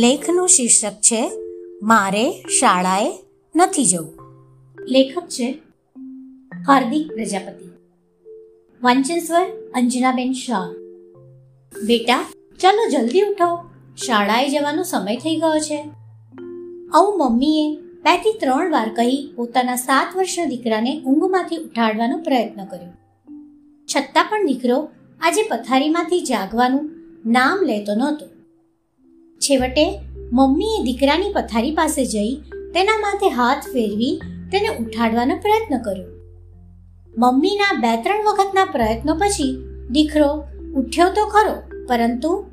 લેખનું શીર્ષક છે, મારે શાળાએ નથી જવું. લેખક છે, હાર્દિક પ્રજાપતિ. વાંચન સ્વર અંજનાબેન શાહ. બેટા, ચાલો જલ્દી ઉઠો. શાળાએ જવાનો સમય થઈ ગયો છે. આવું મમ્મીએ બેથી ત્રણ વાર કહી પોતાના સાત વર્ષના દીકરાને ઊંઘમાંથી ઉઠાડવાનો પ્રયત્ન કર્યો. છતાં પણ દીકરો આજે પથારીમાંથી જાગવાનું નામ લેતો નહોતો. છેવટે મમ્મીએ દીકરાની પથારી પાસે જઈ તેના માથે હાથ ફેરવી તેને ઉઠાડવાનો પ્રયત્ન કર્યો. મમ્મીના બે ત્રણ વખતના પ્રયત્નો પછી દીકરો ઉઠ્યો તો ખરો, પરંતુ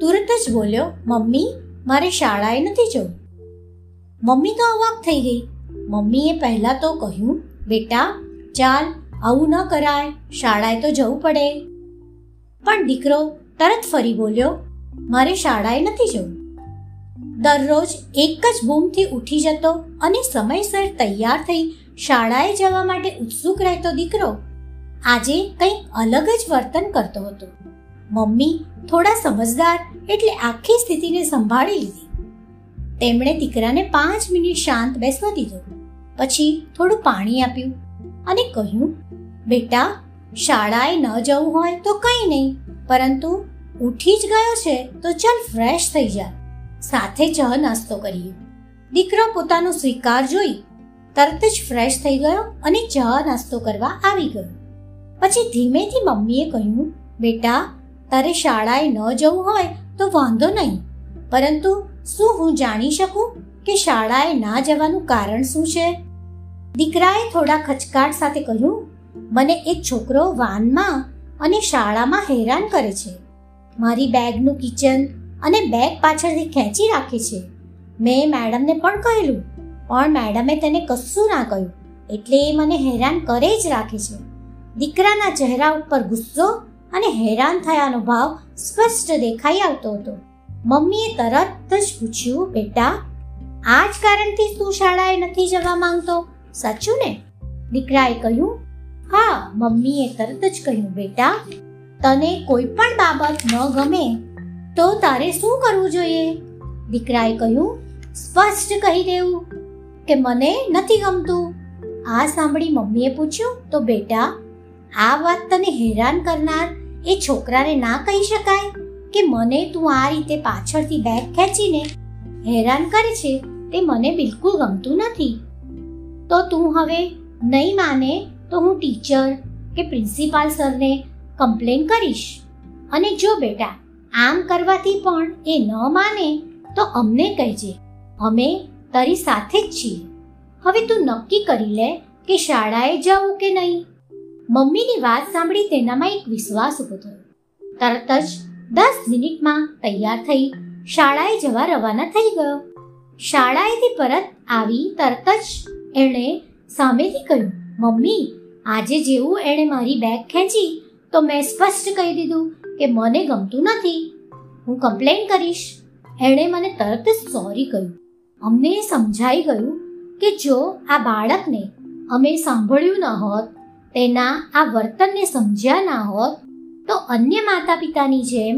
તુરત જ બોલ્યો, મમ્મી, મારે શાળાએ નથી જવું. મમ્મી તો અવાક થઈ ગઈ. મમ્મીએ પહેલા તો કહ્યું, બેટા, ચાલ, આવું ન કરાય, શાળાએ તો જવું પડે. પણ દીકરો તરત ફરી બોલ્યો મારે શાળાએ નથી જવું. દરરોજ એક જ બૂમથી ઉઠી જતો અને સમયસર તૈયાર થઈ શાળાએ જવા માટે ઉત્સુક રહેતો દીકરો આજે કંઈક અલગ જ વર્તન કરતો હતો. મમ્મી થોડા સમજદાર એટલે આખી સ્થિતિને સંભાળી લીધી. તેમણે દીકરાને પાંચ મિનિટ શાંત બેસવા દીધો. પછી થોડું પાણી આપ્યું અને કહ્યું, બેટા, શાળાએ ન જવું હોય તો કંઈ નહીં, પરંતુ ઉઠી જ ગયો છે તો ચાલ ફ્રેશ થઈ જા. સાથે ચા નાસ્તો કરીએ. દીકરો પોતાનો સ્વીકાર જોઈ તરત જ ફ્રેશ થઈ ગયો અને ચા નાસ્તો કરવા આવી ગયો. પછી ધીમેથી મમ્મીએ કહ્યું, બેટા, તારે શાળાએ ન જવું હોય તો વાંધો નહીં. પરંતુ શું હું જાણી શકું કે શાળાએ ના જવાનું કારણ શું છે? દીકરાએ થોડા ખચકાટ સાથે કહ્યું, મને એક છોકરો વાનમાં અને શાળામાં હેરાન કરે છે. મારી બેગનું કિચન અને બેગ પાછળથી ખેંચી રાખે છે. મેં મેડમને પણ કહેલું, પણ મેડમે તેને કશું ના કહ્યું. એટલે એ મને હેરાન કરે જ રાખે છે. દીકરાના ચહેરા ઉપર ગુસ્સો અને હેરાન થયાનો ભાવ સ્પષ્ટ દેખાઈ આવતો હતો. મમ્મીએ તરત જ પૂછ્યું, બેટા, આ જ કારણથી તું શાળાએ નથી જવા માંગતો? સાચું ને? દીકરાએ કહ્યું, હા. મમ્મીએ તરત જ કહ્યું, બેટા તને કોઈ પણ બાબત ન ગમે, તો તારે શું કરવું જોઈએ? દીકરાએ કહ્યું, સ્પષ્ટ કહી દેવું કે મને નથી ગમતું. આ સાંભળી મમ્મીએ પૂછ્યું, તો બેટા, આ વાત તને હેરાન કરનાર એ છોકરાને ના કહી શકાય કે મને તું આ રીતે પાછળથી બેગ ખેંચીને હેરાન કરે છે? તે મને બિલકુલ ગમતું નથી. તો તું હવે નહીં માને તો હું ટીચર કે પ્રિન્સિપાલ સરને કમ્પ્લેન કરીશ. અને જો બેટા, આમ કરવાથી પણ એ ન માને, તો અમને કહેજે. અમે તારી સાથે જ છીએ. હવે તું નક્કી કરી લે કે શાળાએ જવું કે નહીં. મમ્મીની વાત સાંભળી તેનામાં એક વિશ્વાસ ઊભો થયો. તરત જ દસ મિનિટમાં તૈયાર થઈ શાળાએ જવા રવાના થઈ ગયો. શાળાએથી પરત આવી તરત જ એણે સામેથી કહ્યું, મમ્મી, આજે જેવું એણે મારી બેગ ખેંચી તો મેં સ્પષ્ટ કહી દીધું કે મને ગમતું નથી. હું કમ્પ્લેન કરીશ. એણે મને તરત જ સોરી કહ્યું. અમને સમજાઈ ગયું કે જો આ બાળકને અમે સાંભળ્યું ન હોત, તેના આ વર્તનને સમજ્યા ના હોત, તો અન્ય માતા પિતાની જેમ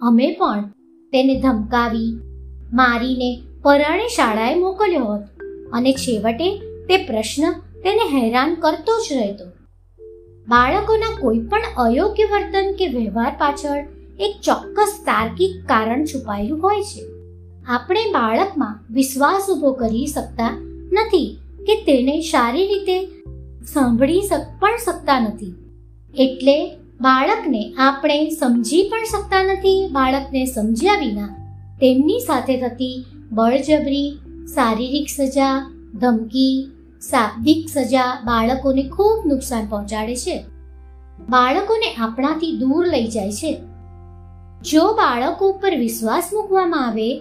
અમે પણ તેને ધમકાવી, મારીને પરાણે શાળાએ મોકલ્યો હોત અને છેવટે તે પ્રશ્ન તેને હેરાન કરતો જ રહેતો. બાળકોના કોઈ પણ અયોગ્ય વર્તન કે વ્યવહાર પાછળ એક ચોક્કસ તાર્કિક કારણ છુપાયેલું હોય છે. આપણે બાળકમાં વિશ્વાસ ઊભો કરી શકતા નથી કે તેને સારી રીતે સાંભળી પણ શકતા નથી. એટલે બાળકને આપણે સમજી પણ શકતા નથી, બાળકને સમજ્યા વિના તેમની સાથે થતી બળજબરી, શારીરિક સજા, ધમકી શાબ્દિક સજા બાળકોને ખૂબ નુકસાન પહોંચાડે છે. બાળકોને આપણાથી દૂર લઈ જાય છે. જો બાળકો ઉપર વિશ્વાસ મૂકવામાં આવે,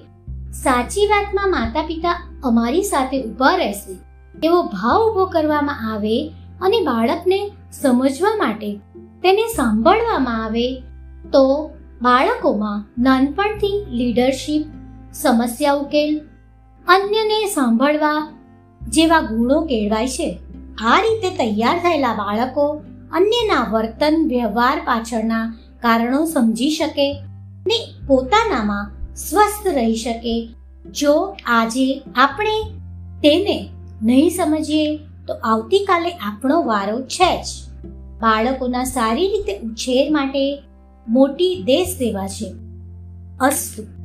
સાચી વાતમાં માતા પિતા અમારી સાથે ઊભા રહેશે. એવો ભાવ ઊભો કરવામાં આવે અને બાળકને સમજવા માટે, તેને સાંભળવામાં આવે, તો બાળકોમાં નાનપણથી લીડરશીપ, સમસ્યા ઉકેલ, અન્યને સાંભળવા જેવા ગુણો કેળવાય છે. આ રીતે તૈયાર થયેલા બાળકો અન્યના વર્તન, વ્યવહાર પાછળના કારણો સમજી શકે ને પોતાનામાં સ્વસ્થ રહી શકે. જો આજે આપણે તેને નહીં સમજીએ, તો આવતીકાલે આપણો વારો છે જ. બાળકોના સારી રીતે ઉછેર માટે મોટી દેશ સેવા છે. અસ્તુ.